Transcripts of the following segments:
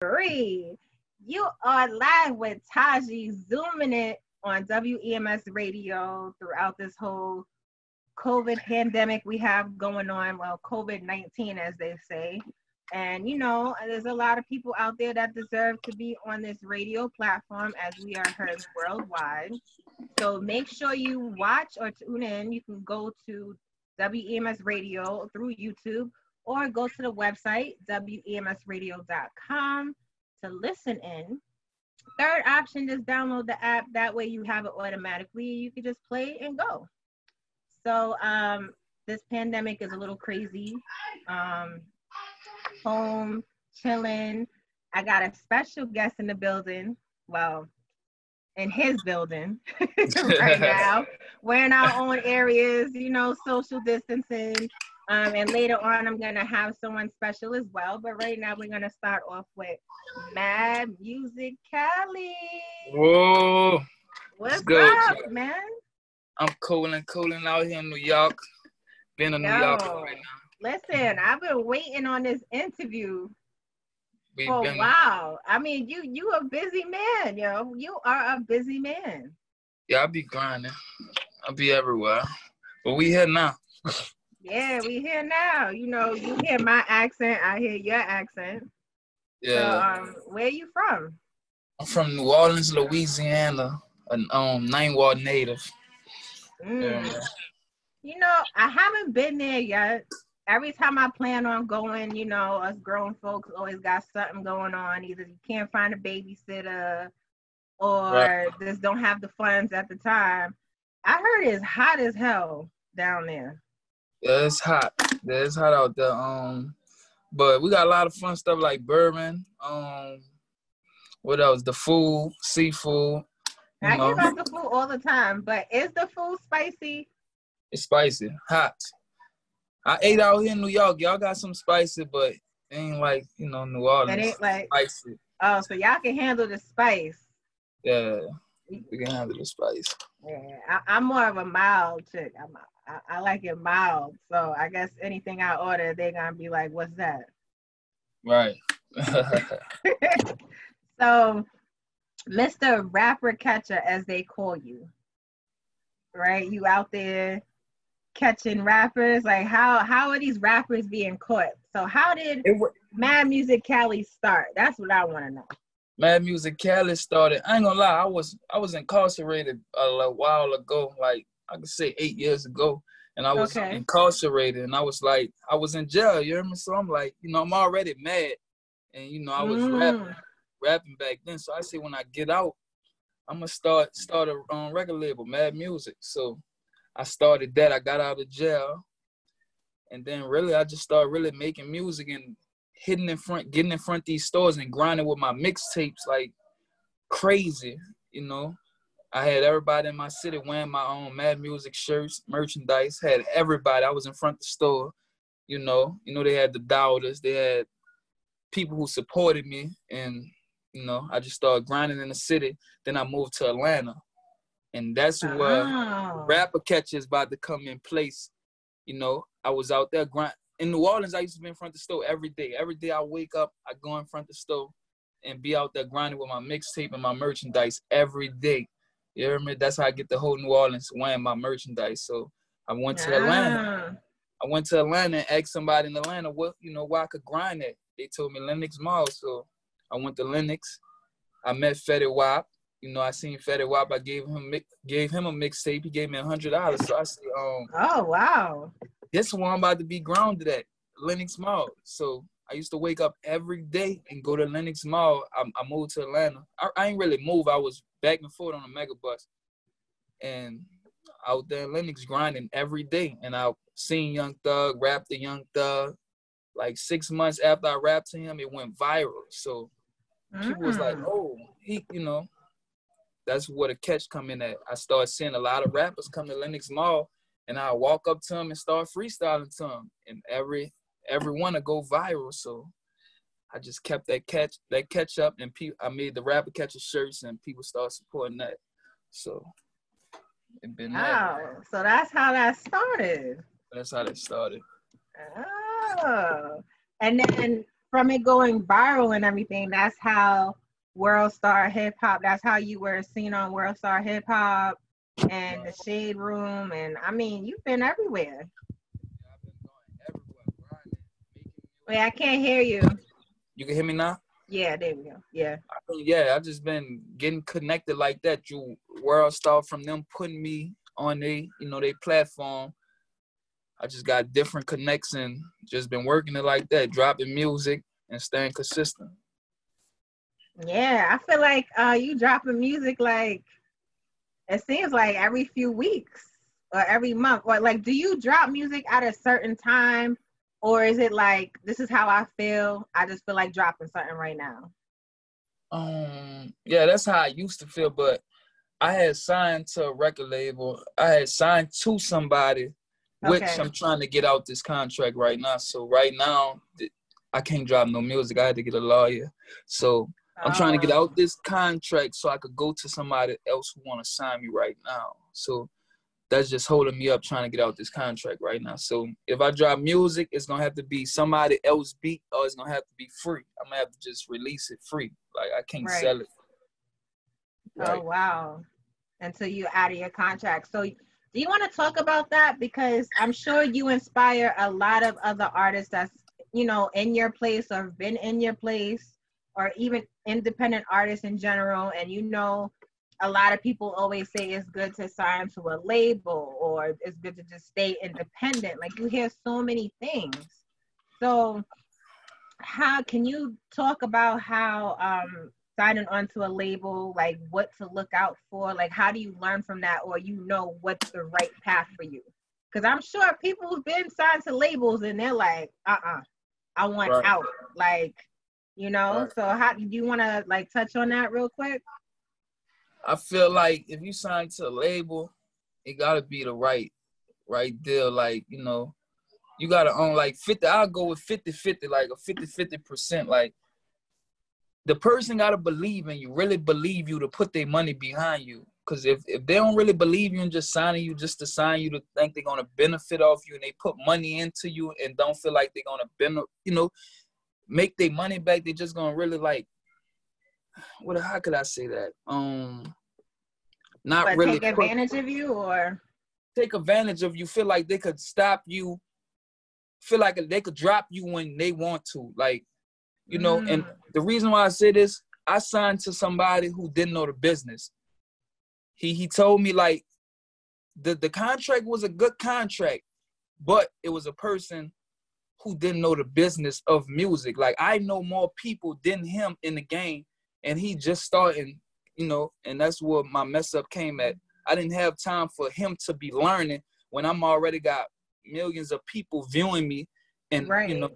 three. You are live with Taji zooming it on WEMS radio throughout this whole COVID pandemic we have going on. Well, COVID 19, as they say. And, you know, there's a lot of people out there that deserve to be on this radio platform as we are heard worldwide. So make sure you watch or tune in. You can go to WEMS Radio through YouTube or go to the website, WEMSradio.com to listen in. Third option is download the app. That way you have it automatically. You can just play and go. So um, this pandemic is a little crazy. Um, home, chilling. I got a special guest in the building. Well, in his building right now. We're in our own areas, you know, social distancing. Um, and later on, I'm going to have someone special as well. But right now, we're going to start off with Mad Muzik Cali. Whoa. What's good, up, man? I'm cooling, cooling out here in New York. Been in New York right now. Listen, I've been waiting on this interview we for a while. I mean, you you a busy man, yo. You are a busy man. Yeah, I'll be grinding. I'll be everywhere. But we here now. Yeah, we here now. You know, you hear my accent, I hear your accent. Yeah. So, um, where are you from? I'm from New Orleans, Louisiana, an um nine ward native. Mm. Yeah. You know, I haven't been there yet. Every time I plan on going, you know, us grown folks always got something going on. Either you can't find a babysitter or right. just don't have the funds at the time. I heard it's hot as hell down there. Yeah, it's hot. Yeah, it's hot out there. Um, but we got a lot of fun stuff like bourbon. Um, what else? The food, seafood. I know. about the food all the time, but is the food spicy? It's spicy, hot. I ate out here in New York. Y'all got some spicy, but ain't like you know New Orleans. It ain't like spicy. Oh, so y'all can handle the spice. Yeah, we can handle the spice. Yeah, I, am more of a mild chick. I'm I, I like it mild. So I guess anything I order, they're gonna be like, "What's that?" Right. so, Mr. Rapper Catcher, as they call you, right? You out there catching rappers. Like, how how are these rappers being caught? So, how did w- Mad Muzik Cali start? That's what I want to know. Mad Muzik Cali started. I ain't gonna lie, I was I was incarcerated a, a while ago, like I could say eight years ago, and I was okay. incarcerated, and I was like, I was in jail. You hear me? So I'm like, you know, I'm already mad, and you know, I was mm. rapping, rapping back then. So I say, when I get out, I'm gonna start start a um, record label, Mad Music. So I started that. I got out of jail, and then really, I just started really making music and hitting in front, getting in front these stores and grinding with my mixtapes like crazy, you know. I had everybody in my city wearing my own Mad Music shirts, merchandise. Had everybody. I was in front of the store. You know, you know they had the doubters. They had people who supported me, and you know I just started grinding in the city. Then I moved to Atlanta, and that's where ah. rapper catcher is about to come in place. You know, I was out there grind in New Orleans. I used to be in front of the store every day. Every day I wake up, I go in front of the store and be out there grinding with my mixtape and my merchandise every day. You hear me? That's how I get the whole New Orleans wearing my merchandise. So I went to Atlanta. I went to Atlanta and asked somebody in Atlanta what you know why I could grind it. They told me Lenox Mall. So I went to Lenox. I met Fetty Wap. You know, I seen Fetty Wap. I gave him gave him a mixtape. He gave me a hundred dollars. So I said, um, oh wow, this one I'm about to be grounded at Lenox Mall. So I used to wake up every day and go to Lenox Mall. I, I moved to Atlanta. I, I ain't really moved. I was back and forth on a mega bus. And out there in Lenox grinding every day. And I seen Young Thug, rap the Young Thug. Like six months after I rapped to him, it went viral. So mm. people was like, mm. oh, he, you know, that's where the catch come in at. I started seeing a lot of rappers come to Lenox Mall and I walk up to them and start freestyling to them. And every every one to go viral. So I just kept that catch that catch up, and pe- I made the rapper catcher shirts, and people start supporting that. So it been wow. That. So that's how that started. That's how that started. Oh, and then from it going viral and everything, that's how World Star Hip Hop. That's how you were seen on World Star Hip Hop and the Shade Room, and I mean, you've been everywhere. Wait, I can't hear you. You can hear me now. Yeah, there we go. Yeah. I mean, yeah, I've just been getting connected like that You World Star from them putting me on they, you know, they platform. I just got different connects and just been working it like that, dropping music and staying consistent. Yeah, I feel like uh, you dropping music like it seems like every few weeks or every month. Or like, do you drop music at a certain time, or is it like this is how I feel? I just feel like dropping something right now. Um, yeah, that's how I used to feel, but I had signed to a record label. I had signed to somebody, which okay. I'm trying to get out this contract right now. So right now, I can't drop no music. I had to get a lawyer. So I'm trying to get out this contract so I could go to somebody else who want to sign me right now. So that's just holding me up trying to get out this contract right now. So if I drop music, it's gonna have to be somebody else beat or it's gonna have to be free. I'm gonna have to just release it free. Like I can't right. sell it. Oh, right. Oh wow. Until you out of your contract. So do you want to talk about that? Because I'm sure you inspire a lot of other artists that's, you know, in your place or been in your place or even independent artists in general and you know a lot of people always say it's good to sign to a label or it's good to just stay independent. Like you hear so many things. So how can you talk about how um signing onto a label like what to look out for? Like how do you learn from that or you know what's the right path for you? Because i'm sure people who've been signed to labels and they're like uh-uh i want right. out. Like you know? Right. so how do you want to like touch on that real quick i feel like if you sign to a label it gotta be the right right deal. Like you know you gotta own like 50 i'll go with 50 50 like a 50 50 percent. Like the person gotta believe in you really believe you to put their money behind you. Because if, if they don't really believe you and just signing you just to sign you to think they're gonna benefit off you and they put money into you and don't feel like they're gonna benefit you know make their money back, they're just gonna really like what how could I say that? Um not but really take advantage of you or take advantage of you, feel like they could stop you, feel like they could drop you when they want to. Like, you know, mm. and the reason why I say this, I signed to somebody who didn't know the business. He he told me like the, the contract was a good contract, but it was a person who didn't know the business of music. Like I know more people than him in the game, and he just starting, you know, and that's where my mess up came at. I didn't have time for him to be learning when I'm already got millions of people viewing me, and right. you know,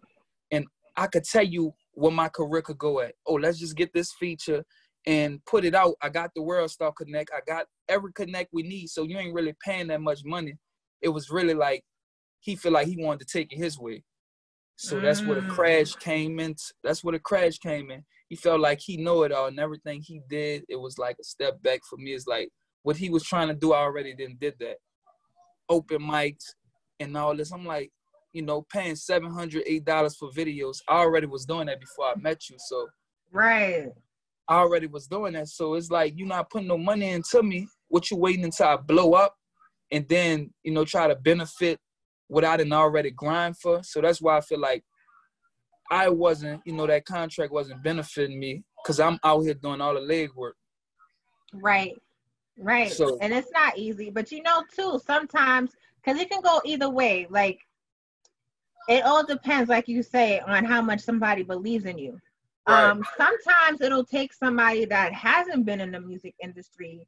and I could tell you where my career could go at. Oh, let's just get this feature and put it out. I got the World Star Connect. I got every connect we need. So you ain't really paying that much money. It was really like he feel like he wanted to take it his way. So mm. that's where the crash came in. That's where the crash came in. He felt like he know it all, and everything he did, it was like a step back for me. It's like what he was trying to do, I already didn't did that. Open mics and all this. I'm like, you know, paying seven hundred eight dollars for videos. I already was doing that before I met you. So right, I already was doing that. So it's like you're not putting no money into me. What you waiting until I blow up, and then you know try to benefit what I didn't already grind for. So that's why I feel like I wasn't, you know, that contract wasn't benefiting me because I'm out here doing all the leg work. Right. Right. So, and it's not easy, but you know, too, sometimes because it can go either way. Like, it all depends, like you say, on how much somebody believes in you. Right. Um, sometimes it'll take somebody that hasn't been in the music industry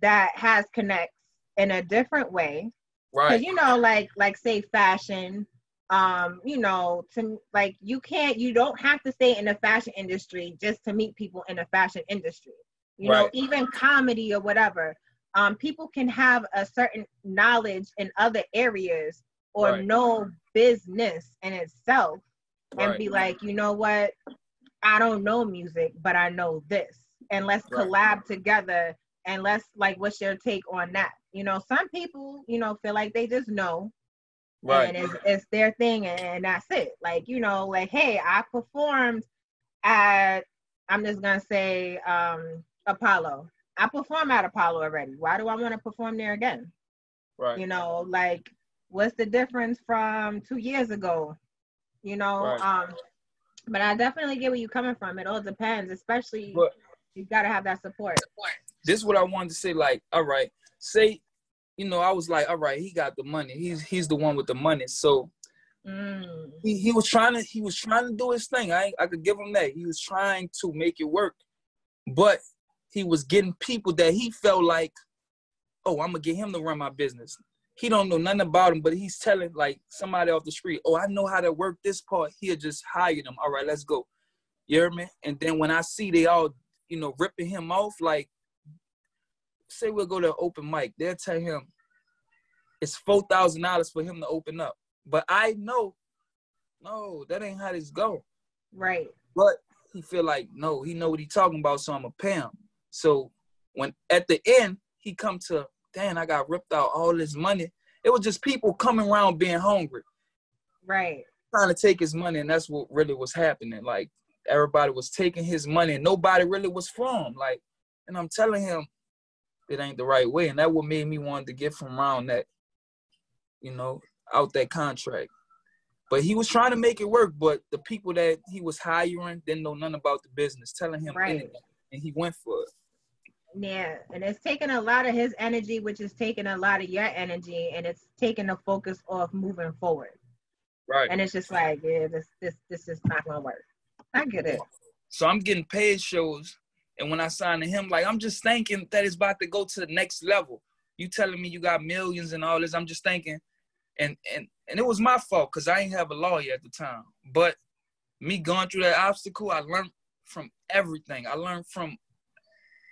that has connects in a different way Right. Cause you know, like like say fashion, um, you know, to like you can't you don't have to stay in the fashion industry just to meet people in the fashion industry. You right. know, even comedy or whatever. Um, people can have a certain knowledge in other areas or right. know business in itself and right. be like, you know what, I don't know music, but I know this. And let's collab together and let's like what's your take on that? You know, some people, you know, feel like they just know, Right. And it's, it's their thing and that's it. Like, you know, like, hey, I performed at, I'm just to say um, Apollo. I perform at Apollo already. Why do I want to perform there again? Right. You know, like, what's the difference from two years ago? You know, right. um, but I definitely get where you're coming from. It all depends, especially but, you got to have that support. This is what I wanted to say. Like, all right, say you know, I was like, all right, he got the money. He's he's the one with the money. So mm. he, he was trying to he was trying to do his thing. I I could give him that. He was trying to make it work, but he was getting people that he felt like, oh, I'm gonna get him to run my business. He don't know nothing about him, but he's telling like somebody off the street, oh, I know how to work this part. He'll just hire them. All right, let's go. You hear me? And then when I see they all, you know, ripping him off, like say we'll go to open mic, they'll tell him it's four thousand dollars for him to open up. But I know, no, that ain't how this go. Right. But he feel like no, he know what he talking about, so I'ma pay him. So when at the end he come to, damn, I got ripped out all this money. It was just people coming around being hungry. Right. Trying to take his money, and that's what really was happening. Like everybody was taking his money, and nobody really was from. Like, and I'm telling him, it ain't the right way. And that what made me want to get from around that, you know, out that contract. But he was trying to make it work, but the people that he was hiring didn't know nothing about the business, telling him right. anything. And he went for it. Yeah, and it's taking a lot of his energy, which is taking a lot of your energy, and it's taking the focus off moving forward. Right. And it's just like, yeah, this this this is not gonna work. I get it. So I'm getting paid shows and when I signed to him, like I'm just thinking that it's about to go to the next level. You telling me you got millions and all this, I'm just thinking, and and and it was my fault because I didn't have a lawyer at the time. But me going through that obstacle, I learned from everything. I learned from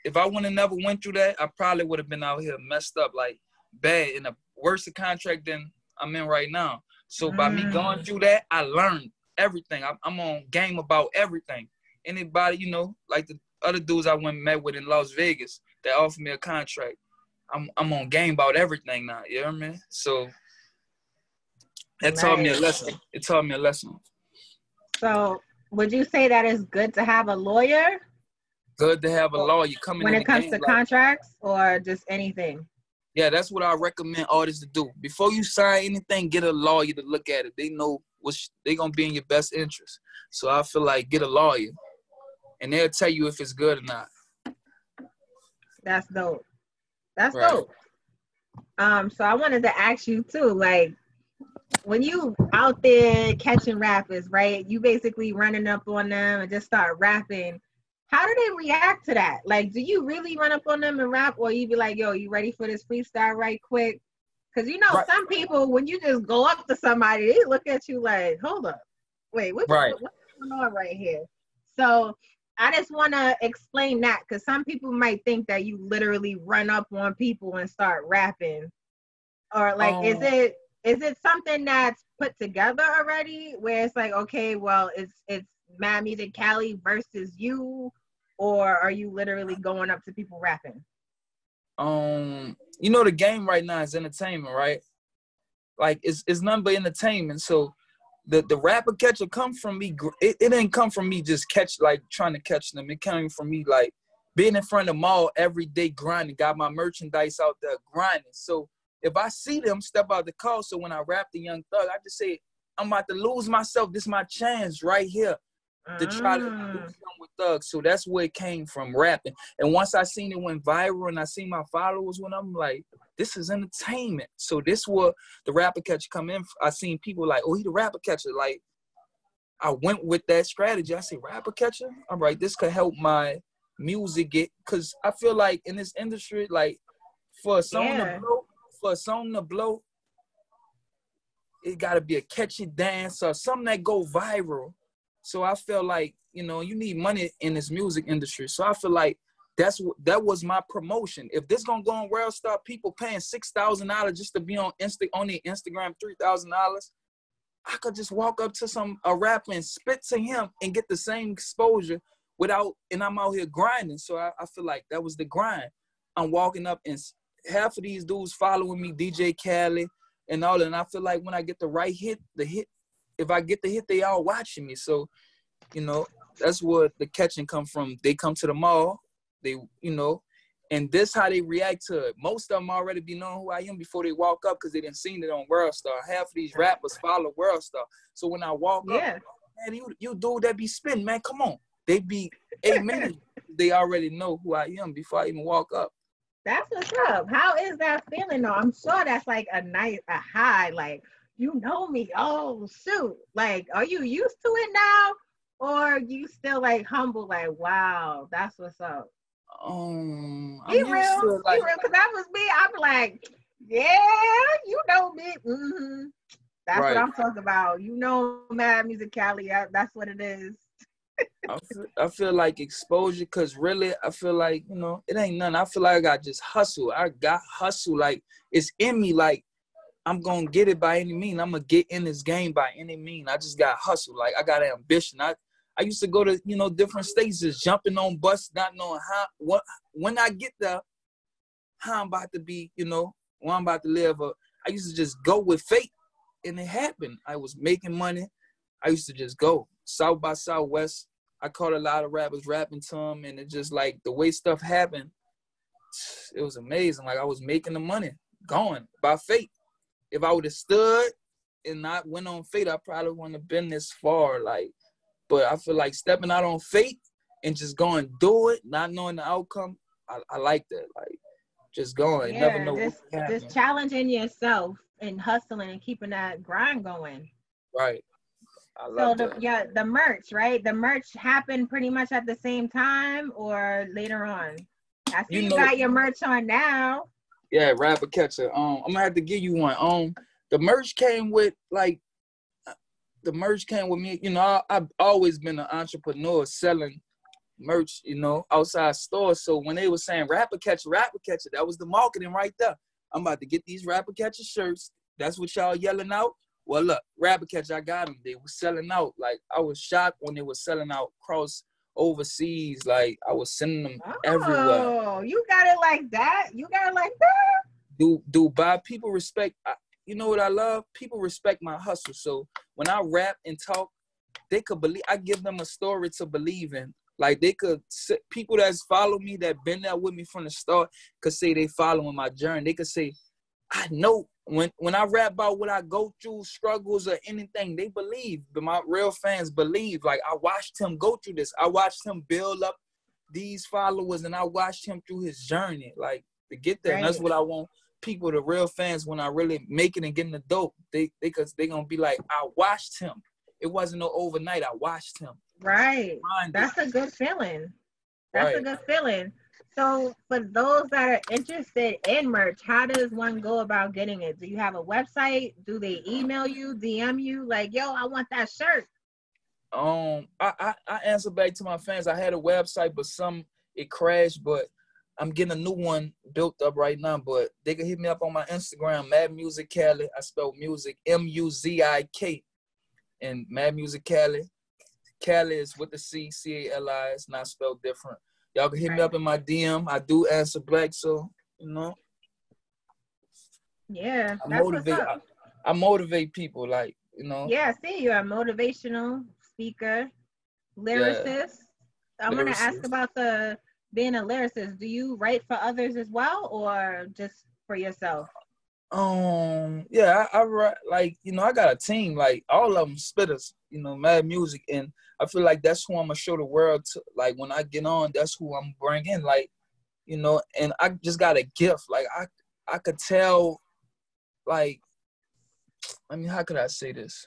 if I wouldn't have never went through that, I probably would have been out here messed up, like bad in a worse contract than I'm in right now. So by mm. me going mm. through that, I learned everything. I, I'm on game about everything. Anybody, you know, like the other dudes I went met with in Las Vegas that offered me a contract. I'm I'm on game about everything now. You know what I mean? So that nice. taught me a lesson. It taught me a lesson. So would you say that it's good to have a lawyer? Good to have a lawyer coming when it comes to like, contracts or just anything. Yeah, that's what I recommend artists to do. Before you sign anything, get a lawyer to look at it. They know what they gonna be in your best interest. So I feel like get a lawyer and they'll tell you if it's good or not. That's dope. That's right. dope. Um, so I wanted to ask you too, like when you out there catching rappers, right? You basically running up on them and just start rapping. How do they react to that? Like, do you really run up on them and rap, or you be like, "Yo, you ready for this freestyle right quick"? Because you know, right. some people when you just go up to somebody, they look at you like, "Hold up, wait, what's, right. what's going on right here?" So I just want to explain that because some people might think that you literally run up on people and start rapping, or like, oh. is it is it something that's put together already where it's like, okay, well, it's it's Mad Muzik Cali versus you, or are you literally going up to people rapping? Um, you know, the game right now is entertainment, right? Like it's it's nothing but entertainment. So the the rapper catcher come from me. It, it didn't come from me just catch like trying to catch them. It came from me like being in front of them all every day grinding. Got my merchandise out there grinding. So if I see them step out the car, so when I rap the Young Thug, I just say I'm about to lose myself. This is my chance right here to try to do mm. something with thugs. So that's where it came from rapping. And once I seen it went viral and I seen my followers when I'm like, this is entertainment. So this was the rapper catcher come in. I seen people like, oh, he the rapper catcher. Like I went with that strategy. I say rapper catcher. I'm like, this could help my music get because I feel like in this industry, like for a song yeah. to blow, for a song to blow, it gotta be a catchy dance or something that go viral so I feel like, you know, you need money in this music industry. So I feel like that's that was my promotion. If this gonna go on World Star, people paying six thousand dollars just to be on Insta on the Instagram, three thousand dollars. I could just walk up to some a rapper and spit to him and get the same exposure without and I'm out here grinding. So I, I feel like that was the grind. I'm walking up and half of these dudes following me, DJ Khaled and all. And I feel like when I get the right hit, the hit, if I get the hit, they all watching me. So, you know, that's where the catching come from. They come to the mall, they, you know, and this how they react to it. Most of them already be knowing who I am before they walk up because they didn't seen it on World Star. Half of these rappers follow World Star. So when I walk yeah. up, man, you you dude that be spinning, man, come on. They be eight minutes. They already know who I am before I even walk up. That's what's up. How is that feeling though? I'm sure that's like a nice a high, like you know me. Oh shoot. Like, are you used to it now? Or you still like humble, like, wow, that's what's up. Um be real, like, be real, cause that was me. I'm like, yeah, you know me. Mm-hmm. That's right. what I'm talking about. You know, Mad Muzik Cali. That's what it is. I, feel, I feel like exposure because really I feel like you know it ain't nothing. I feel like I got just hustle. I got hustle like it's in me. Like I'm gonna get it by any mean. I'm gonna get in this game by any mean. I just got hustle. Like I got ambition. I I used to go to you know different stages, jumping on bus, not knowing how what when I get there, how I'm about to be. You know, when I'm about to live. Uh, I used to just go with fate, and it happened. I was making money. I used to just go South by Southwest. I caught a lot of rappers rapping to them, and it just like the way stuff happened. It was amazing. Like I was making the money, going by fate. If I would have stood and not went on faith, I probably wouldn't have been this far. Like, but I feel like stepping out on faith and just going do it, not knowing the outcome. I, I like that. Like, just going. Yeah, never know just, just challenging yourself and hustling and keeping that grind going. Right so the that. yeah the merch right the merch happened pretty much at the same time or later on i see you, you know, got your merch on now yeah rapper catcher. Um i'm gonna have to give you one. Um the merch came with like the merch came with me. You know I, i've always been an entrepreneur selling merch you know outside stores. So when they were saying rapper catcher rapper catcher that was the marketing right there. I'm about to get these rapper catcher shirts. That's what y'all yelling out. Well, look, rapper catcher, I got them. They were selling out. Like I was shocked when they were selling out cross overseas. Like I was sending them oh, everywhere. Oh, you got it like that? You got it like that? Do do buy people respect? I, you know what I love? People respect my hustle. So when I rap and talk, they could believe. I give them a story to believe in. Like they could people that's follow me that been there with me from the start could say they following my journey. They could say, I know when when I rap about what I go through, struggles or anything, they believe. But my real fans believe. Like I watched him go through this. I watched him build up these followers, and I watched him through his journey, like to get there. Right. And that's what I want people, the real fans, when I really make it and get in the dope, they they cause they gonna be like, I watched him. It wasn't no overnight. I watched him. Right. That's a good feeling. That's right. a good feeling. So, for those that are interested in merch, how does one go about getting it? Do you have a website? Do they email you, DM you, like, yo, I want that shirt? Um, I, I, I answer back to my fans. I had a website, but some it crashed. But I'm getting a new one built up right now. But they can hit me up on my Instagram, Mad Muzik Cali. I spell music M U Z I K, and Mad Muzik Cali. Cali is with the C C A L I. It's not spelled different. Y'all can hit right. me up in my DM. I do answer black, so you know. Yeah, I motivate. I, I, motivate people, like you know. Yeah, see, you're a motivational speaker, lyricist. Yeah. I'm gonna ask about the being a lyricist. Do you write for others as well, or just for yourself? Um, yeah, I, I write like you know I got a team. Like all of them spitters, you know, mad music, and I feel like that's who I'm gonna show the world. To. Like when I get on, that's who I'm bringing. Like, you know, and I just got a gift. Like I, I could tell. Like, I mean, how could I say this?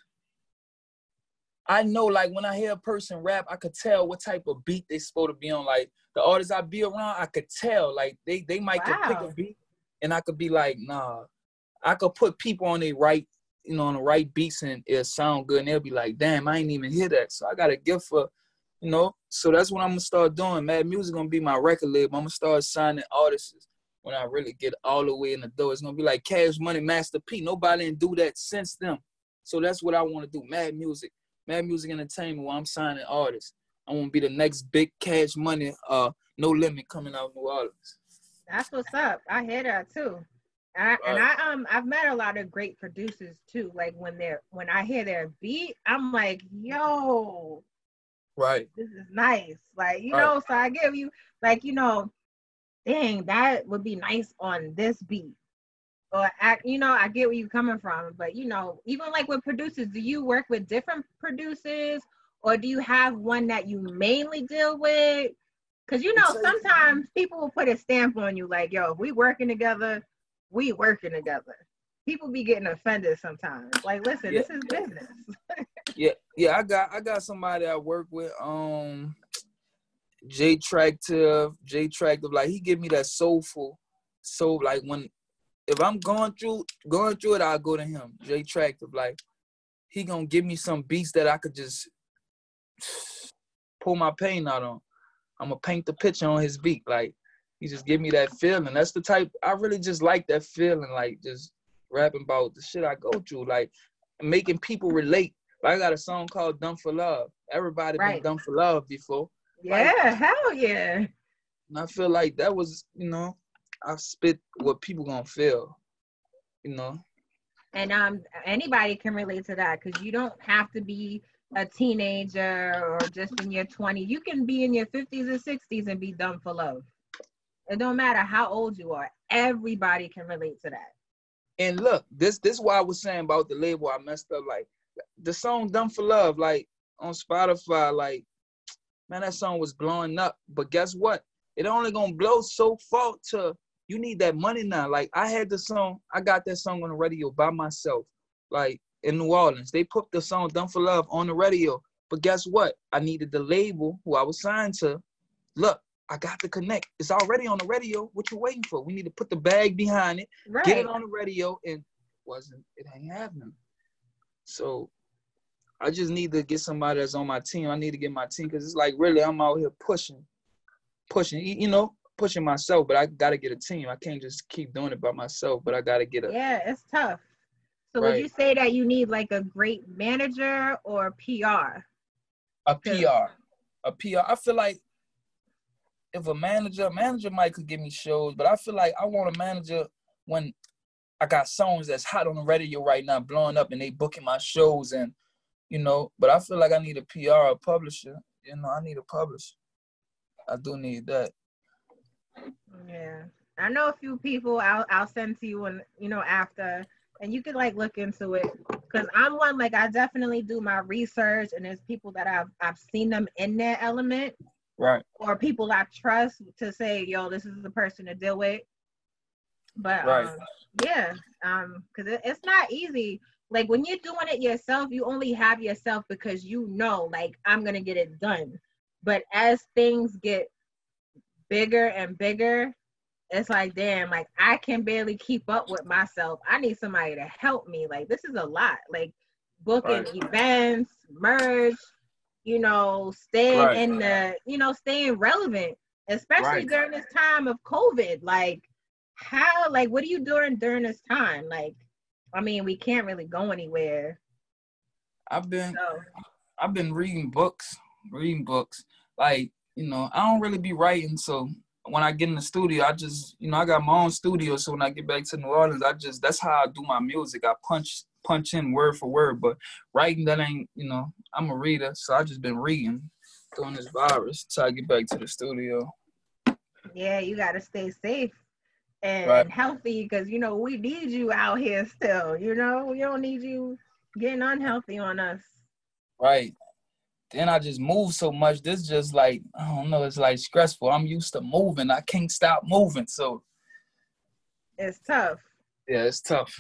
I know, like when I hear a person rap, I could tell what type of beat they supposed to be on. Like the artists I be around, I could tell. Like they they might wow. pick a beat, and I could be like, nah. I could put people on their right you know, on the right beats and it'll sound good and they'll be like, damn, I ain't even hear that. So I got a gift for, you know, so that's what I'm gonna start doing. Mad Music gonna be my record label. I'm gonna start signing artists when I really get all the way in the door. It's gonna be like Cash Money Master P. Nobody didn't do that since them. So that's what I wanna do. Mad Music. Mad Music Entertainment where I'm signing artists. I wanna be the next big cash money, uh, no limit coming out of New Orleans. That's what's up. I hear that too. I, and I um I've met a lot of great producers too. Like when they're when I hear their beat, I'm like, yo, right, this is nice. Like you right. know, so I give you like you know, dang, that would be nice on this beat. Or act, you know, I get where you're coming from, but you know, even like with producers, do you work with different producers, or do you have one that you mainly deal with? Because you know, sometimes people will put a stamp on you, like, yo, if we working together, we working together. People be getting offended sometimes. Like, listen, yeah. this is business. yeah, yeah. I got I got somebody I work with. Um, J Tractive, J Tractive. Like he give me that soulful, so like when if I'm going through going through it, I'll go to him. J Tractive. Like he gonna give me some beats that I could just pull my pain out on. I'm gonna paint the picture on his beat. Like he just give me that feeling. That's the type I really just like that feeling, like just rapping about the shit I go through, like making people relate. I got a song called "Dumb for Love." Everybody right. been done for love before. Yeah, like, hell yeah. And I feel like that was, you know, I spit what people gonna feel, you know. And um, anybody can relate to that because you don't have to be a teenager or just in your 20s. You can be in your 50s or 60s and be dumb for love. It don't matter how old you are. Everybody can relate to that. And look, this this is why I was saying about the label. I messed up. Like the song "Done for Love," like on Spotify, like man, that song was blowing up. But guess what? It only gonna blow so far to you need that money now. Like I had the song, I got that song on the radio by myself, like in New Orleans. They put the song "Done for Love" on the radio. But guess what? I needed the label who I was signed to. Look, I got to connect. It's already on the radio. What you waiting for? We need to put the bag behind it, right. get it on the radio, and wasn't it ain't happening. So I just need to get somebody that's on my team. I need to get my team because it's like really I'm out here pushing, pushing, you know, pushing myself. But I got to get a team. I can't just keep doing it by myself. But I got to get a. Yeah, it's tough. So right. would you say that you need like a great manager or PR? A PR, a PR. I feel like if a manager, a manager might could give me shows, but I feel like I want a manager when I got songs that's hot on the radio right now, blowing up, and they booking my shows, and you know. But I feel like I need a PR, a publisher. You know, I need a publisher. I do need that. Yeah, I know a few people. I'll I'll send to you, and you know after, and you could like look into it. Cause I'm one like I definitely do my research, and there's people that I've I've seen them in their element right. Or people i trust to say yo this is the person to deal with. But right. um, yeah um because it, it's not easy. Like when you're doing it yourself you only have yourself because you know like i'm gonna get it done. But as things get bigger and bigger it's like damn like i can barely keep up with myself. I need somebody to help me. Like this is a lot. Like booking right. events merge you know, staying right. in the, you know, staying relevant, especially right. during this time of COVID. Like, how, like, what are you doing during this time? Like, I mean, we can't really go anywhere. I've been, so. I've been reading books, reading books. Like, you know, I don't really be writing, so when I get in the studio, I just, you know, I got my own studio. So when I get back to New Orleans, I just, that's how I do my music. I punch punch in word for word, but writing that ain't, you know, I'm a reader, so I just been reading during this virus till I get back to the studio. Yeah, you gotta stay safe and right. healthy because you know we need you out here still. You know, we don't need you getting unhealthy on us. Right. Then I just move so much. This just like I don't know. It's like stressful. I'm used to moving. I can't stop moving. So it's tough. Yeah, it's tough.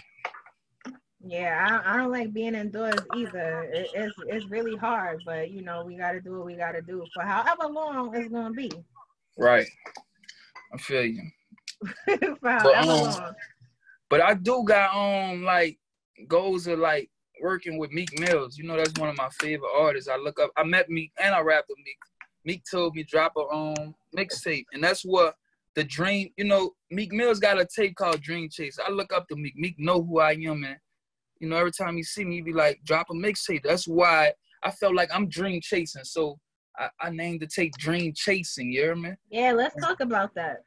Yeah, I, I don't like being indoors either. It, it's it's really hard, but you know we got to do what we got to do for however long it's gonna be. Right, I feel you. for but, um, long. But I do got um like goals of like working with Meek Mills. You know that's one of my favorite artists. I look up. I met Meek and I rapped with Meek. Meek told me drop a um mixtape, and that's what the dream. You know, Meek Mills got a tape called Dream Chase. I look up to Meek. Meek know who I am, and you know, every time you see me, you be like, drop a mixtape. That's why I felt like I'm dream chasing. So I, I named the tape Dream Chasing, you hear me? Yeah, let's talk about that.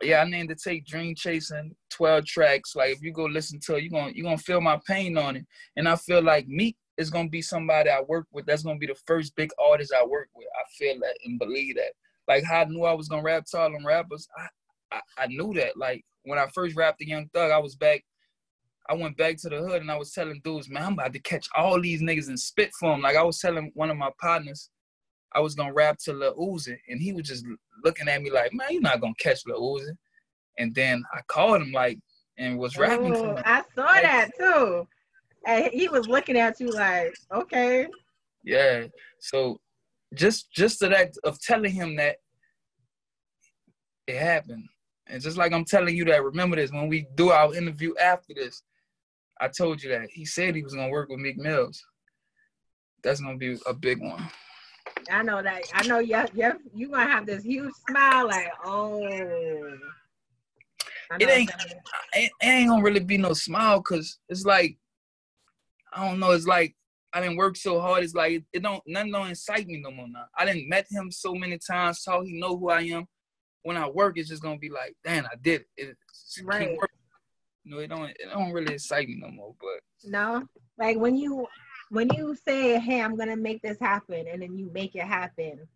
yeah, I named the tape Dream Chasing, 12 tracks. Like if you go listen to it, you're gonna you're gonna feel my pain on it. And I feel like Meek is gonna be somebody I work with. That's gonna be the first big artist I work with. I feel that and believe that. Like how I knew I was gonna rap to all them rappers, I, I, I knew that. Like when I first rapped the Young Thug, I was back. I went back to the hood and I was telling dudes, man, I'm about to catch all these niggas and spit for them. Like I was telling one of my partners, I was gonna rap to Lil Uzi, and he was just looking at me like, man, you're not gonna catch Lil Uzi. And then I called him like and was rapping. Ooh, I saw that too. And he was looking at you like, okay. Yeah. So just just to that of telling him that it happened. And just like I'm telling you that, remember this when we do our interview after this, I told you that he said he was gonna work with Meek Mills. That's gonna be a big one. I know that. I know you you you gonna have this huge smile, like oh. It ain't, it ain't gonna really be no smile because it's like I don't know. It's like I didn't work so hard. It's like it don't nothing don't excite me no more now. I didn't met him so many times, so he know who I am. When I work, it's just gonna be like, damn, I did it. it right. Know, it don't it don't really excite me no more. But no, like when you when you say, "Hey, I'm gonna make this happen," and then you make it happen,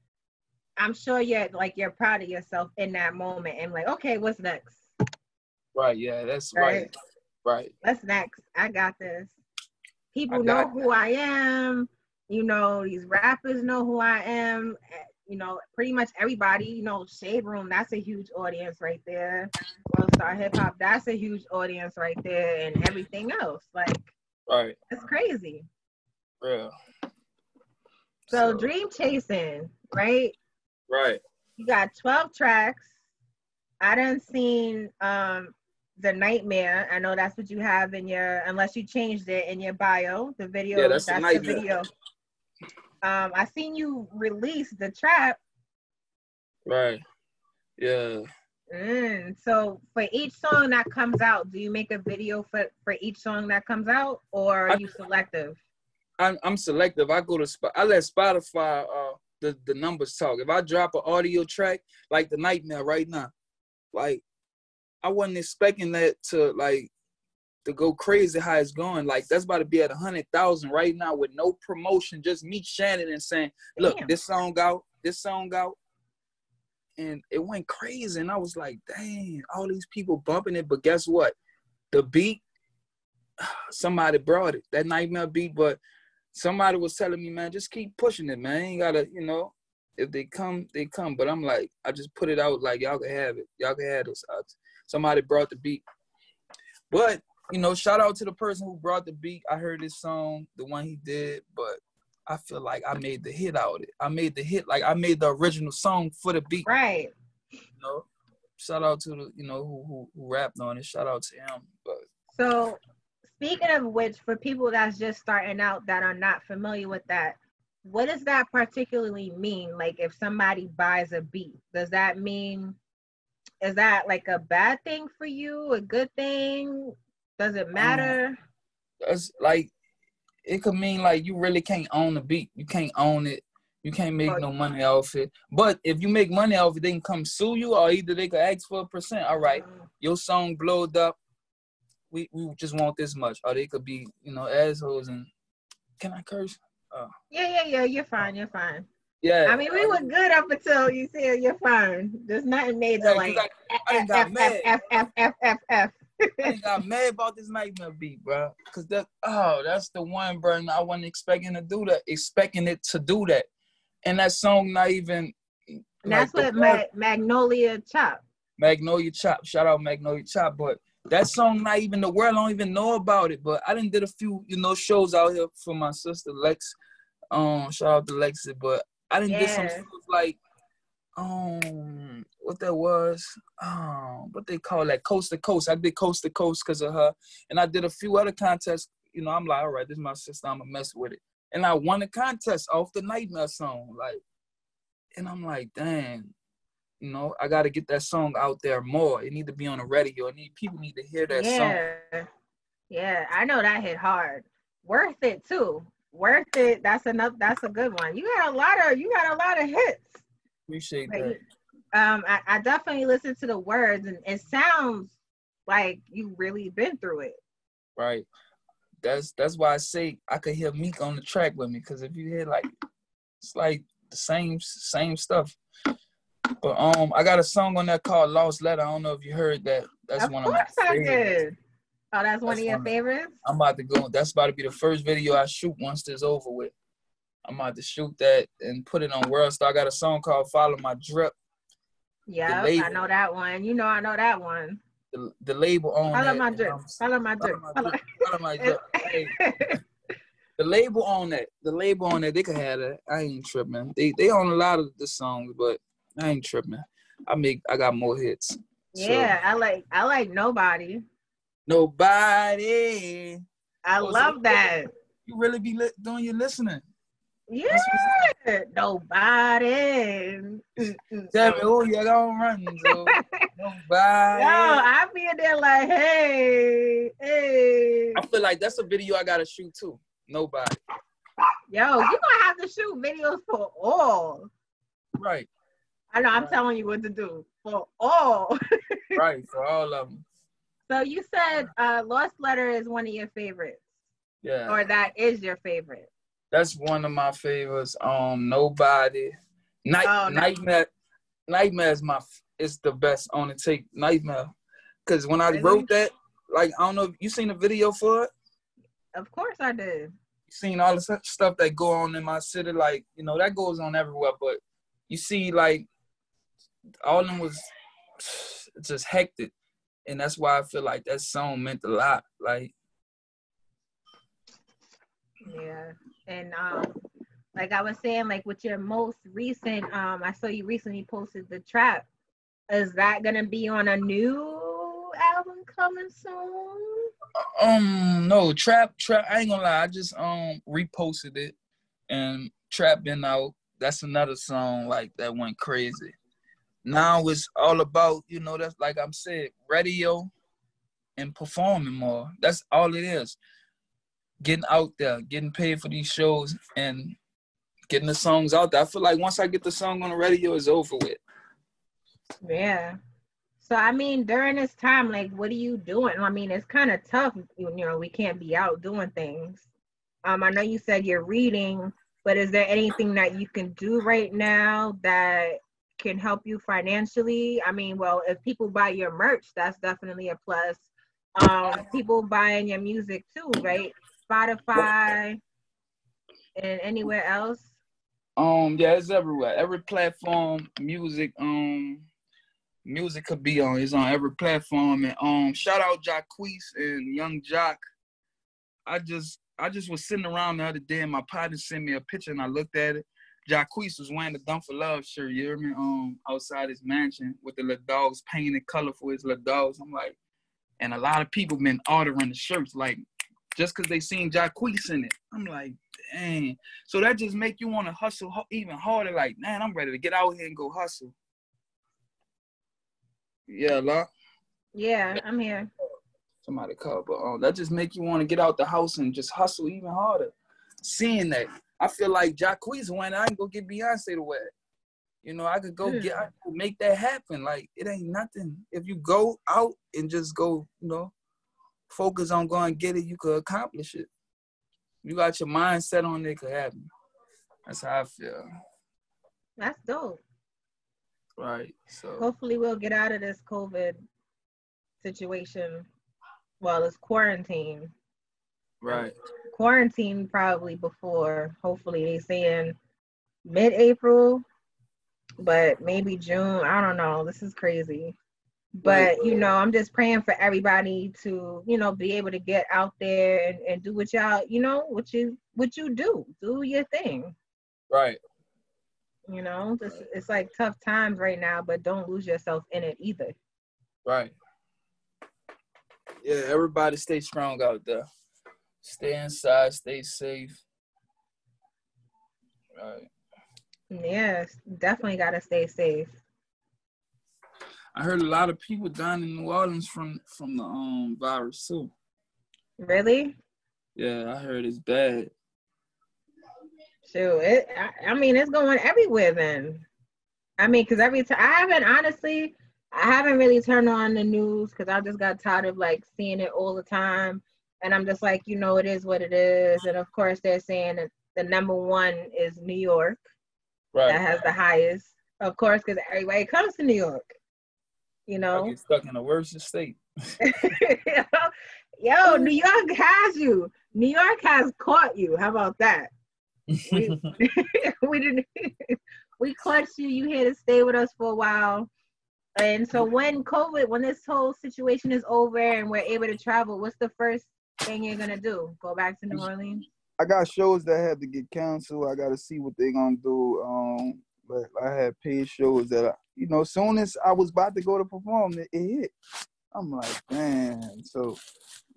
I'm sure you're like you're proud of yourself in that moment and like, okay, what's next? Right. Yeah, that's right. Right. right. What's next? I got this. People know who I am. You know, these rappers know who I am. You know, pretty much everybody. You know, Shade Room, that's a huge audience right there. World Star Hip Hop, that's a huge audience right there, and everything else. Like, right. It's crazy. Yeah. So, so Dream Chasing, right? Right. You got 12 tracks. I done seen um the nightmare. I know that's what you have in your unless you changed it in your bio. The video yeah, that's, that's the, the video. Um I seen you release the trap. Right. Yeah. Mm, so for each song that comes out, do you make a video for for each song that comes out, or are I, you selective? I'm, I'm selective. I go to I let Spotify uh the the numbers talk. If I drop an audio track like the Nightmare right now, like I wasn't expecting that to like to go crazy how it's going. Like that's about to be at a hundred thousand right now with no promotion, just me Shannon and saying, "Look, Damn. this song out, this song out," and it went crazy. And I was like, "Dang, all these people bumping it." But guess what? The beat, somebody brought it. That nightmare beat, but somebody was telling me, man, just keep pushing it, man. You gotta, you know, if they come, they come. But I'm like, I just put it out like y'all can have it. Y'all can have this. Somebody brought the beat. But, you know, shout out to the person who brought the beat. I heard his song, the one he did, but I feel like I made the hit out of it. I made the hit, like I made the original song for the beat. Right. You know, shout out to the, you know, who, who, who rapped on it. Shout out to him. But so speaking of which, for people that's just starting out that are not familiar with that, what does that particularly mean? Like if somebody buys a beat, does that mean is that like a bad thing for you, a good thing? Does it matter? Um, that's like it could mean like you really can't own the beat. You can't own it. You can't make no money off it. But if you make money off it, they can come sue you, or either they could ask for a percent. All right, mm. your song blowed up. We we just want this much, or they could be you know assholes and can I curse? Oh. Yeah, yeah, yeah. You're fine. You're fine. Yeah. I mean, we were good up until you said you're fine. There's nothing major yeah, like got mad. F, F, F, F, F, I got mad about this nightmare beat, bro. Cause that oh, that's the one, bro. I wasn't expecting to do that, expecting it to do that, and that song not even. And that's what Ma- Magnolia Chop. Magnolia Chop, shout out Magnolia Chop, but that song not even the world I don't even know about it. But I didn't did a few, you know, shows out here for my sister Lex. Um, shout out to Lexi, but I didn't yeah. get some like um what that was um what they call that coast to coast. I did coast to coast because of her, and I did a few other contests. You know, I'm like, all right, this is my sister. I'm gonna mess with it, and I won a contest off the Nightmare song. Like, and I'm like, dang, you know, I got to get that song out there more. It need to be on the radio. I need people need to hear that yeah. song. Yeah, I know that hit hard. Worth it too worth it. That's enough. That's a good one. You got a lot of you got a lot of hits. Appreciate like, that. Um, I, I definitely listened to the words, and it sounds like you really been through it. Right. That's that's why I say I could hear Meek on the track with me, because if you hear like it's like the same same stuff. But um, I got a song on there called "Lost Letter." I don't know if you heard that. That's of one of my favorites. Oh, that's, that's one of your one favorites. I'm about to go. That's about to be the first video I shoot once this over with. I'm about to shoot that and put it on World Star. I got a song called "Follow My Drip." Yeah, I know that one. You know, I know that one. The, the label on follow that. My drip. Follow my drip. Follow my drip. Follow my drip. the label on that, the label on that, they could have that. I ain't tripping. They they own a lot of the songs, but I ain't tripping. I make I got more hits. Yeah, so. I like I like nobody. Nobody. I love that. You really be li- doing your listening. Yeah, nobody. Tell me who you gonna run to. nobody. Yo, I be in there like, hey, hey. I feel like that's a video I gotta shoot too. Nobody. Yo, you gonna have to shoot videos for all. Right. I know. I'm right. telling you what to do for all. right, for all of them. So you said uh, Lost Letter is one of your favorites. Yeah. Or that is your favorite. That's one of my favorites. Um, Nobody. Night oh, Nightmare. Nightmare is my is the best on the take. Nightmare. Cause when I really? wrote that, like I don't know, if you seen the video for it? Of course I did. You seen all the stuff that go on in my city, like you know that goes on everywhere. But you see, like all of them was just hectic, and that's why I feel like that song meant a lot. Like, yeah, and um, like I was saying, like with your most recent, um, I saw you recently posted the trap. Is that gonna be on a new album coming soon? Um, no, trap, trap. I ain't gonna lie, I just um reposted it, and trap been out. That's another song like that went crazy. Now it's all about you know that's like I'm saying radio and performing more. That's all it is. Getting out there, getting paid for these shows, and getting the songs out there. I feel like once I get the song on the radio, it's over with. Yeah. So I mean, during this time, like, what are you doing? I mean, it's kind of tough. You know, we can't be out doing things. Um, I know you said you're reading, but is there anything that you can do right now that can help you financially? I mean, well, if people buy your merch, that's definitely a plus. Um, people buying your music too, right? Spotify and anywhere else. Um, yeah, it's everywhere. Every platform, music, um, music could be on. It's on every platform. And um, shout out Jacquees and Yung Joc. I just I just was sitting around the other day and my partner sent me a picture and I looked at it. Jacquees was wearing the Dump for Love shirt, you hear me? Um, outside his mansion with the little dogs painted color for his little dogs. I'm like, and a lot of people been ordering the shirts like just because they seen Jacquees in it. I'm like, dang. So that just make you want to hustle even harder. Like, man, I'm ready to get out here and go hustle. Yeah, La. Yeah, I'm here. Somebody call, but um, that just make you want to get out the house and just hustle even harder. Seeing that, I feel like Jacquees went. I can go get Beyonce to wear. You know, I could go get, I could make that happen. Like it ain't nothing. If you go out and just go, you know, focus on going get it, you could accomplish it. You got your mind set on it, it could happen. That's how I feel. That's dope. Right. So hopefully we'll get out of this COVID situation. Well, it's quarantine. Right. Quarantine probably before. Hopefully they saying mid-April, but maybe June. I don't know. This is crazy. But you know, I'm just praying for everybody to, you know, be able to get out there and, and do what y'all, you know, what you what you do. Do your thing. Right. You know, it's, it's like tough times right now, but don't lose yourself in it either. Right. Yeah, everybody stay strong out there. Stay inside, stay safe. Right. Yes, definitely got to stay safe. I heard a lot of people dying in New Orleans from from the um virus too. Really? Yeah, I heard it's bad. Shoot, it. I, I mean, it's going everywhere then. I mean, because every time I haven't honestly, I haven't really turned on the news because I just got tired of like seeing it all the time. And I'm just like, you know, it is what it is. And of course, they're saying that the number one is New York. Right. That has the highest, of course, because everybody comes to New York. You know, I get stuck in the worst state. Yo, New York has you. New York has caught you. How about that? we, we didn't. we clutched you. You here to stay with us for a while. And so when COVID, when this whole situation is over and we're able to travel, what's the first thing you're gonna do? Go back to New Orleans? I got shows that had to get canceled. I gotta see what they're gonna do. Um, but I had paid shows that I, you know, soon as I was about to go to perform, it, it hit. I'm like, man. So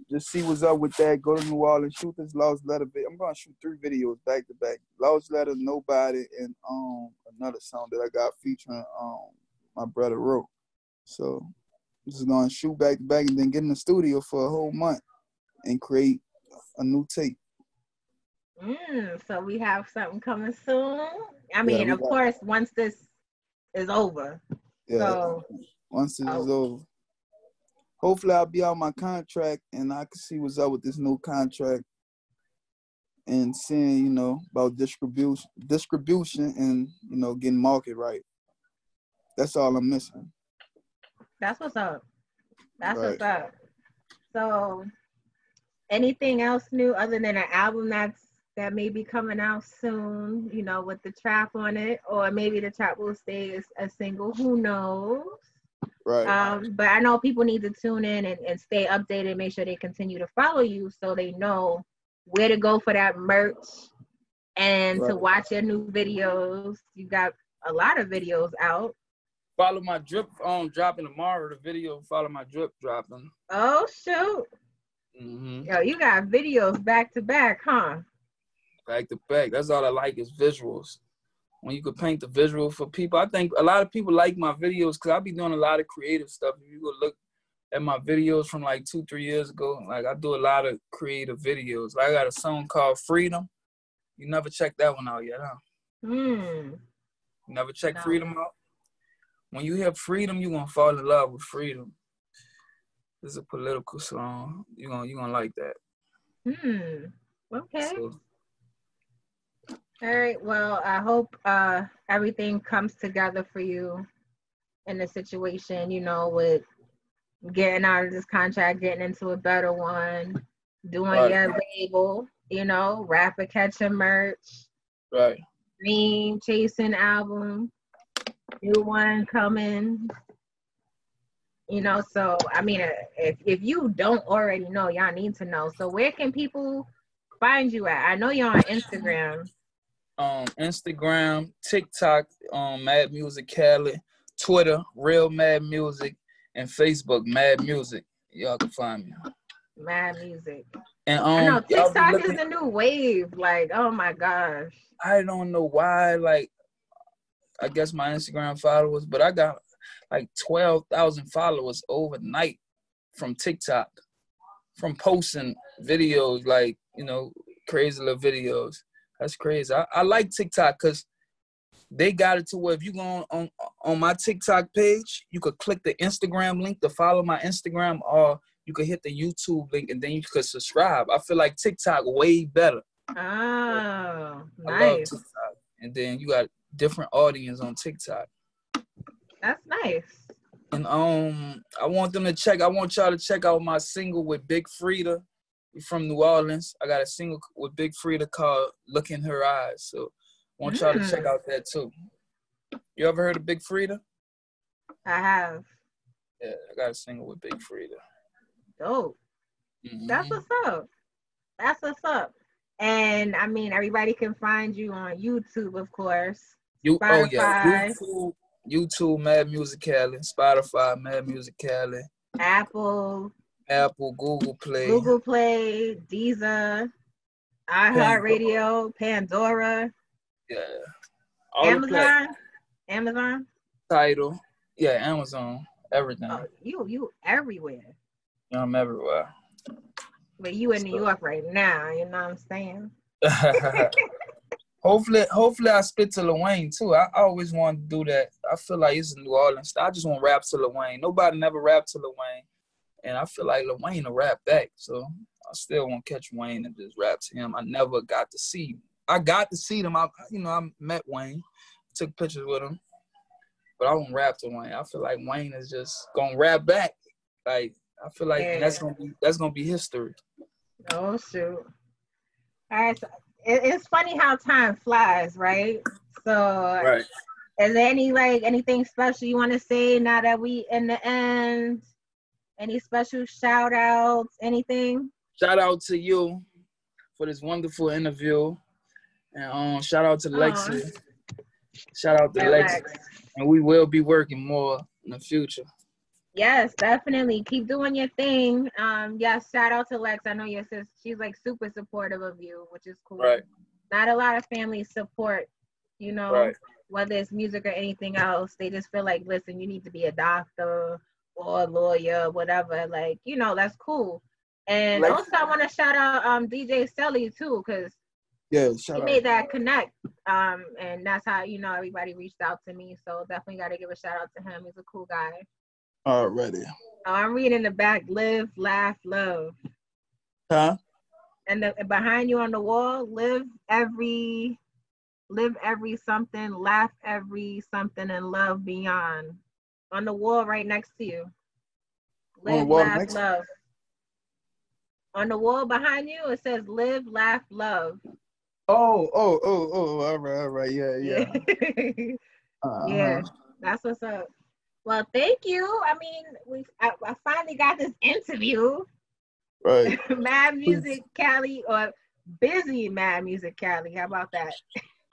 just see what's up with that. Go to New Orleans, shoot this Lost Letter. I'm gonna shoot three videos back to back. Lost Letter, Nobody, and um another song that I got featuring um my brother wrote. So just gonna shoot back to back and then get in the studio for a whole month and create a new tape. Mm, so we have something coming soon. I mean, yeah, of course, once this is over. Yeah. So, once oh. is over. Hopefully I'll be on my contract and I can see what's up with this new contract and seeing, you know, about distribution distribution and, you know, getting market right. That's all I'm missing. That's what's up. That's right. what's up. So anything else new other than an album that's that may be coming out soon, you know, with the trap on it, or maybe the trap will stay as a single. Who knows? Right. Um, but I know people need to tune in and, and stay updated, make sure they continue to follow you so they know where to go for that merch and right. to watch your new videos. You got a lot of videos out. Follow my drip um dropping tomorrow. The video follow my drip dropping. Oh shoot. Mm-hmm. Yo, you got videos back to back, huh? Back to back. That's all I like is visuals. When you could paint the visual for people, I think a lot of people like my videos because I be doing a lot of creative stuff. If you go look at my videos from like two, three years ago, like I do a lot of creative videos. Like I got a song called Freedom. You never checked that one out yet, huh? Hmm. never checked no. Freedom out? When you hear freedom, you're gonna fall in love with freedom. This is a political song. You're gonna you're gonna like that. Hmm. Okay. So, all right. Well, I hope uh, everything comes together for you in the situation, you know, with getting out of this contract, getting into a better one, doing right. your label, you know, rapper catching merch. Right. Dream chasing album, new one coming. You know, so I mean, if if you don't already know, y'all need to know. So where can people find you at? I know you're on Instagram um, Instagram, TikTok, um, Mad Muzik Cali, Twitter, Real Mad Muzik, and Facebook, Mad Muzik. Y'all can find me. Mad Muzik. And um, I know TikTok looking, is the new wave. Like, oh my gosh. I don't know why. Like, I guess my Instagram followers, but I got like twelve thousand followers overnight from TikTok, from posting videos like you know crazy little videos. That's crazy. I, I like TikTok because they got it to where if you go on, on on my TikTok page, you could click the Instagram link to follow my Instagram, or you could hit the YouTube link and then you could subscribe. I feel like TikTok way better. Oh, nice. And then you got different audience on TikTok. That's nice. And um, I want them to check. I want y'all to check out my single with Big Freedia from New Orleans. I got a single with Big Freedia called "Look in Her Eyes." So I want y'all to check mm. out that too. You ever heard of Big Freedia? I have. Yeah, I got a single with Big Freedia. Dope. Mm-hmm. That's what's up. That's what's up. And I mean, everybody can find you on YouTube, of course. You, Spotify. oh yeah, YouTube, YouTube, Mad Muzik Cali, Spotify, Mad Muzik Cali, Apple, Apple, Google Play, Google Play, Deezer, iHeartRadio, Pandora. Yeah. All Amazon. Amazon. Title. Yeah, Amazon. Everything. Oh, you you everywhere. I'm everywhere. But you in New York right now, you know what I'm saying? Hopefully, hopefully I spit to Lil Wayne too. I, I always want to do that. I feel like it's a New Orleans. I just want to rap to Lil Wayne. Nobody never rap to Lil Wayne, and I feel like Lil Wayne will rap back. So I still want to catch Wayne and just rap to him. I never got to see. I got to see them. I, you know, I met Wayne, took pictures with him, but I won't rap to Wayne. I feel like Wayne is just gonna rap back. Like I feel like yeah. that's gonna be that's gonna be history. Oh shoot! All right, so it, it's funny how time flies, right? So, right. Is there any like anything special you want to say now that we in the end? Any special shout outs? Anything? Shout out to you for this wonderful interview. And um, shout out to Lexi. Shout out to Lexi. And we will be working more in the future. Yes, definitely. Keep doing your thing. Um, yes, shout out to Lex. I know your sister, she's like super supportive of you, which is cool. Right. Not a lot of families support, you know, right. whether it's music or anything else. They just feel like, listen, you need to be a doctor or lawyer, whatever. Like, you know, that's cool. And also, I want to shout out um, DJ Selly too, because yeah, he made that connect. Um, and that's how you know everybody reached out to me. So definitely got to give a shout out to him. He's a cool guy. Already. Oh, I'm reading the back. Live, laugh, love. Huh? And the, behind you on the wall, live every, live every something, laugh every something, and love beyond. On the wall right next to you. Live, laugh, love. On the wall behind you, it says live, laugh, love. Oh, oh, oh, oh, all right, all right, yeah, yeah. uh-huh. Yeah, that's what's up. Well, thank you. I mean, we I, I finally got this interview. Right. Mad Muzik Cali or busy Mad Muzik Cali. How about that?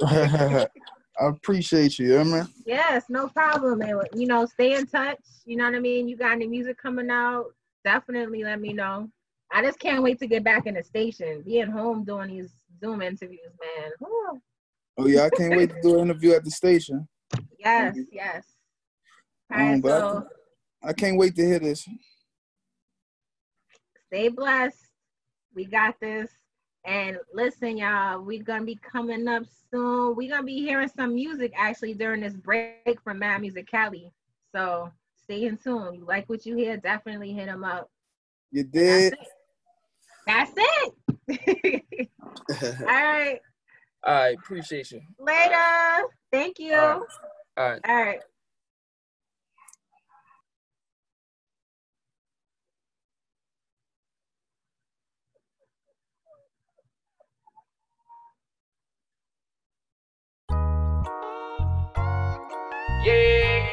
I appreciate you, man. Yes, no problem. Man. You know, stay in touch. You know what I mean? You got any music coming out? Definitely let me know. I just can't wait to get back in the station. Being home doing these Zoom interviews, man. Oh yeah, I can't wait to do an interview at the station. Yes, yes. All right, um, but so, I, I can't wait to hear this. Stay blessed. We got this. And listen, y'all, we're gonna be coming up soon. We're gonna be hearing some music actually during this break from Mad Muzik Cali. So stay in tune. You like what you hear, definitely hit them up. You did. That's it. All right. All right. Appreciate you. Later. Thank you. All right. All right. All right. Yeah.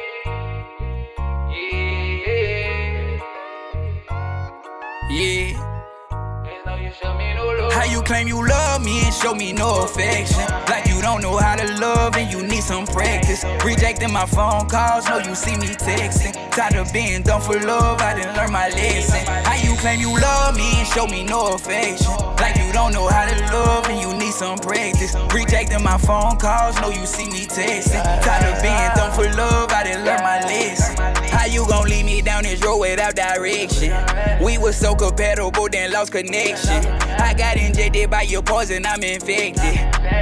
Yeah. Yeah. How you claim you love me and show me no affection? Don't know how to love and you need some practice. Rejecting my phone calls, know you see me texting. Tired of being done for love, I didn't learn my lesson. How you claim you love me and show me no affection? Like you don't know how to love and you need some practice. Rejecting my phone calls, know you see me texting. Tired of being done for direction? We were so compatible, then lost connection. I got injected by your poison, I'm infected.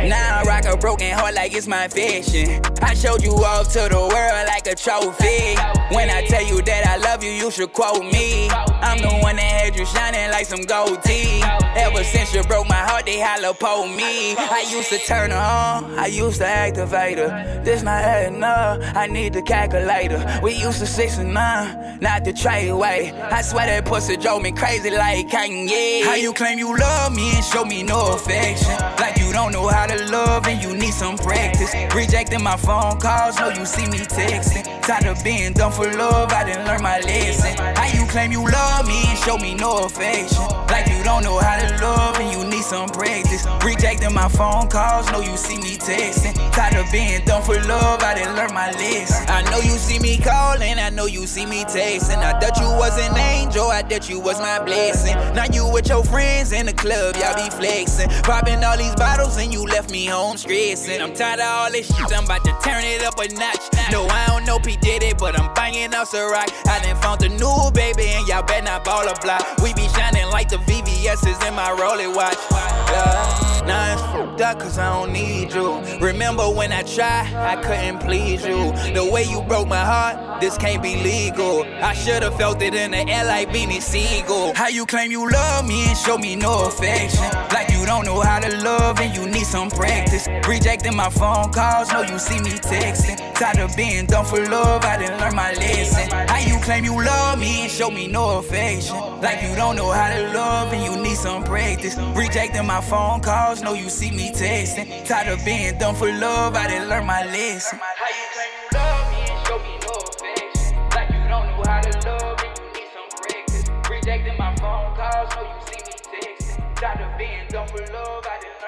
Now I rock a broken heart like it's my fashion. I showed you off to the world like a trophy. When I tell you that I love you, you should quote me. I'm the one that had you shining like some gold teeth. Ever since you broke my heart, they holla me. I used to turn her on, I used to activate her. This not up, I need the calculator. We used to six and nine, not the trade I swear that pussy drove me crazy like Kanye. How you claim you love me and show me no affection? Like you don't know how to love and you need some practice. Rejecting my phone calls, know you see me texting. Tired of being done for love, I didn't learn my lesson. How you claim you love me and show me no affection? Like you don't know how to love and you need some practice. Rejecting my phone calls, know you see me texting. Tired of being done for love, I didn't learn my lesson. I know you see me calling, I know you see me texting. I thought you was an angel, I thought you was my blessing. Now you with your friends in the club, y'all be flexing. Popping all these bottles and you left me home stressing. I'm tired of all this shit, I'm about to turn it up a notch. No, I don't know P did it, but I'm banging the rock. I done found the new baby, and y'all better not ball a block. We be shining like the VVS's in my Rollie watch. Uh, now it's fucked up cause I don't need you. Remember when I tried, I couldn't please you. The way you broke my heart, this can't be legal. I should've felt it in the air like Beanie Sigel. How you claim you love me and show me no affection? Like you don't know how to love and you need some practice. Rejecting my phone calls, know you see me texting. Tired of being done for love, I didn't learn my lesson. How you claim you love me and show me no affection? Like you don't know how to love and you need some practice. Rejecting my phone calls, know you see me texting. Tired of being done for love, I didn't learn my lesson. How you claim you love me and show me no affection? Like you don't know how to love and you need some practice. Rejecting my phone calls, know you see me texting. Tired of being done for love, I didn't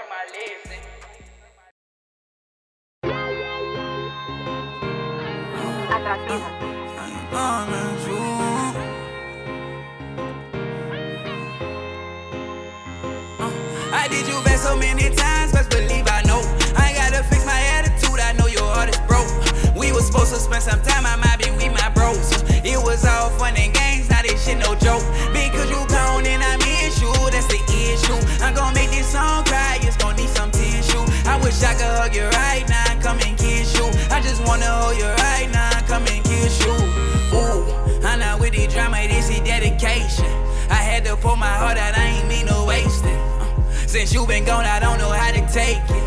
I did you back so many times, best believe I know. I gotta fix my attitude, I know your heart is broke. We was supposed to spend some time, I might be with my bros. It was all fun and games, now this shit no joke. Because you gone and I miss you, that's the issue. I'm gonna make this song cry, it's gonna need some tissue. I wish I could hug you right now, Ooh, I'm not with the drama, this is dedication. I had to pull my heart out, I ain't mean to waste it. Uh, Since you been gone, I don't know how to take it.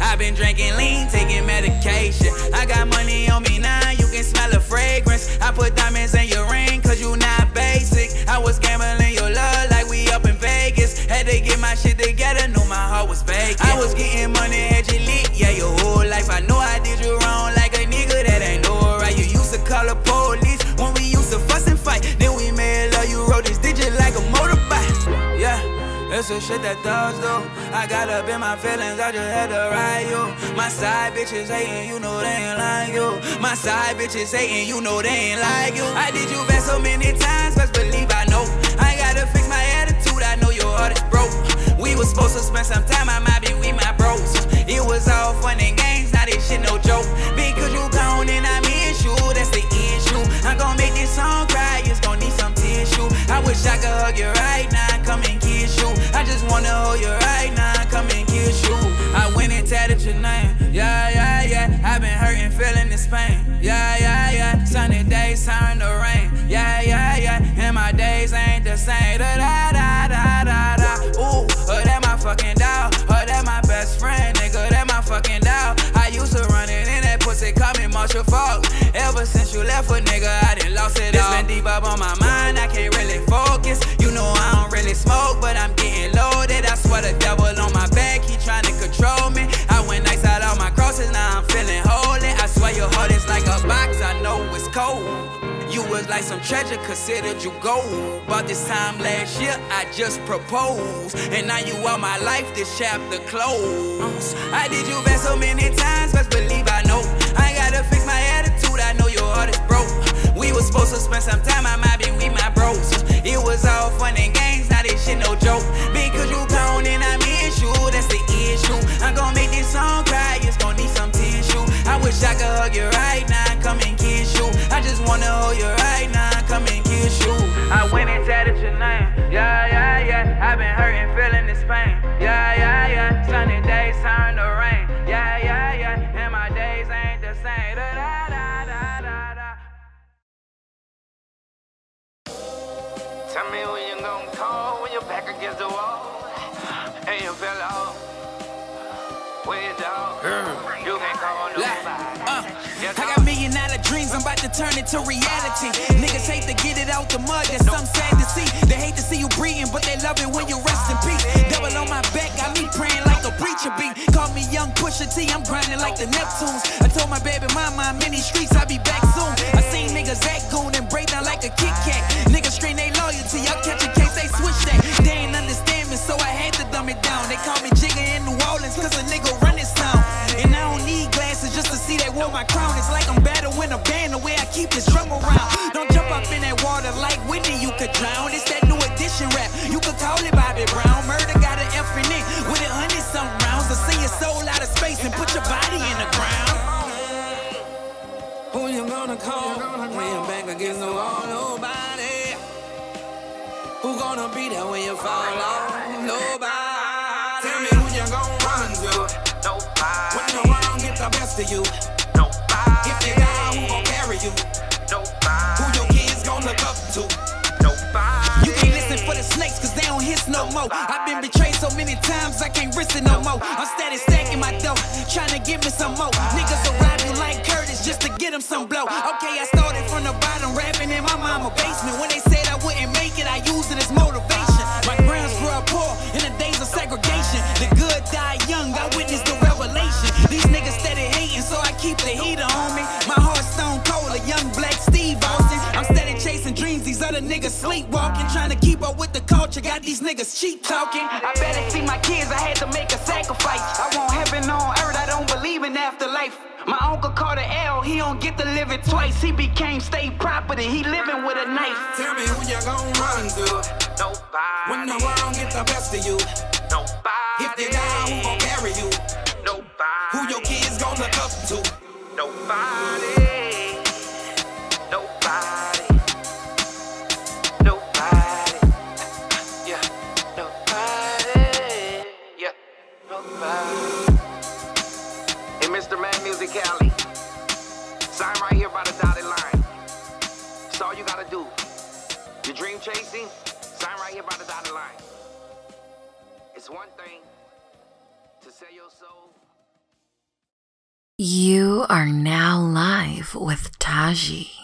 I've been drinking lean, taking medication. I got money on me now, you can smell the fragrance. I put diamonds in your ring, cause you not basic. I was gambling your love like we up in Vegas. Had to get my shit together, knew my heart was vacant. I was getting money, had you lit, The shit that thugs do. I got up in my feelings, I just had to ride you. My side bitches hating, you know they ain't like you. My side bitches hating, you know they ain't like you. I did you back so many times, best believe I know. I gotta fix my attitude, I know your heart is broke. We was supposed to spend some time, I might be with my bros. It was all fun and games, now this shit no joke. Because you gone and I miss you, that's the issue. I'm gonna make this song cry, it's gonna need some tissue. I wish I could hug you right now, just wanna hold you right now, come and kiss you. I went and tatted your name, yeah, yeah, yeah. I've been hurting, feeling this pain, yeah, yeah, yeah. Sunny days turn to rain, yeah, yeah, yeah. And my days ain't the same, da da da da da da. Ooh, oh, that my fucking dog, oh, that my best friend, nigga, that my fucking dog. I used to run it in that pussy, call me Marshall Faulk. Ever since you left a nigga, I done lost it all. It's been deep up on my mind, I can't really focus. You know I don't really smoke, but I'm like some treasure, considered you gold. But this time last year, I just proposed. And now you are my life, this chapter closed. I did you back so many times, best believe I know. I gotta fix my attitude, I know your heart is broke. We was supposed to spend some time, I might be with my bros. It was all fun and games, now this shit no joke. Because you gone and I miss you, that's the issue. I'm gonna make this song cry, it's gonna need some tissue. I wish I could hug you right now, dreams, I'm to turn reality. Niggas hate to get it out the mud, that's some sad to see. They hate to see you breathing, but they love it when you rest in peace. Double on my back, got me praying like a preacher be. Call me young Pusha T, I'm grinding like the Neptunes. I told my baby mama I'm streets, I'll be back soon. I seen niggas act goon and break down like a Kit Kat. Niggas strain they loyalty, I'll catch a case, they switch that. They ain't understand me, so I had to dumb it down. They call me Jigga in New Orleans, cause a nigga. And I don't need glasses just to see they wore my crown. It's like I'm when a band the way I keep this drum around. Don't jump up in that water like Whitney, you could drown. It's that new edition rap. You could call it Bobby Brown. Murder got an F in it with a hundred something rounds. To see your soul out of space and put your body in the ground. Who you gonna call when you're back against the wall? Nobody. Who gonna be there when you fall off? Nobody. Of you? Nobody. If you die, who gon' carry you? Nobody. Who your kids gon' look up to? Nobody. You can't listen for the snakes, cause they don't hiss no more. I've been betrayed so many times, I can't risk it no more. I'm steady stacking my dough, trying to give me some more. Niggas rob you like Curtis just to get them some blow. Okay, I started from the bottom, rapping in my mama basement. When With the culture, got these niggas cheap talking. I better see my kids, I had to make a sacrifice. I want heaven on earth, I don't believe in afterlife. My uncle caught an L, he don't get to live it twice. He became state property, he living with a knife. Tell me who you gon' run to. Nobody. When the world get the best of you. You are now live with Taji.